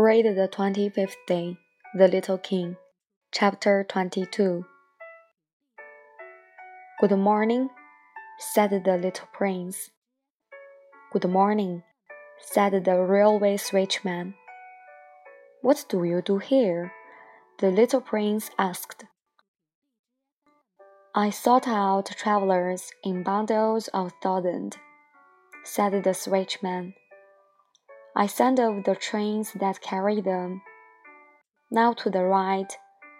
Read the twenty fifth day, The Little King, Chapter 22. Good morning, said the little prince. Good morning, said the railway switchman. What do you do here? the little prince asked. I sort out travelers in bundles of thousands, said the switchman. I send off the trains that carry them, now to the right,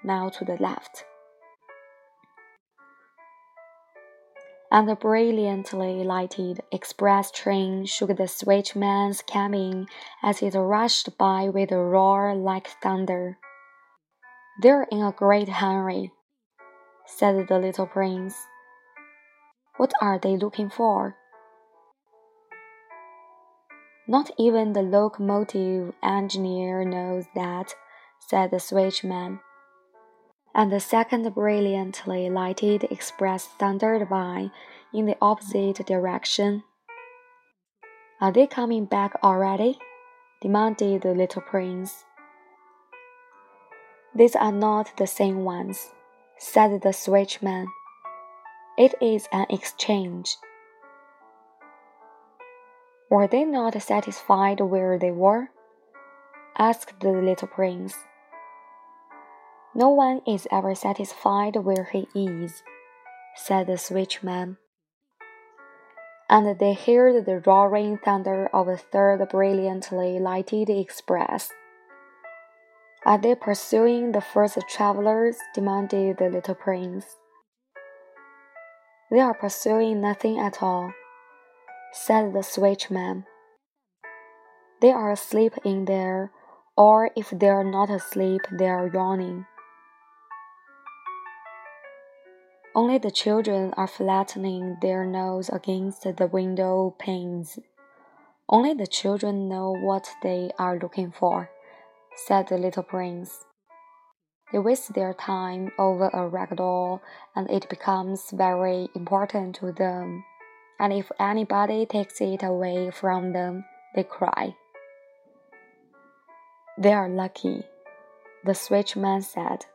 now to the left. And the brilliantly lighted express train shook the switchman's cabin as it rushed by with a roar like thunder. They're in a great hurry, said the little prince. What are they looking for? Not even the locomotive engineer knows that, said the switchman. And the second brilliantly lighted express thundered by in the opposite direction. Are they coming back already? demanded the little prince. These are not the same ones, said the switchman. It is an exchange. Were they not satisfied where they were? asked the little prince. No one is ever satisfied where he is, said the switchman. And they heard the roaring thunder of a third brilliantly lighted express. Are they pursuing the first travelers? demanded the little prince. They are pursuing nothing at all, said the switchman. They are asleep in there, or if they are not asleep, they are yawning. Only the children are flattening their nose against the window panes. Only the children know what they are looking for, said the little prince. They waste their time over a rag doll, and it becomes very important to them and if anybody takes it away from them, they cry. They are lucky, the switchman said.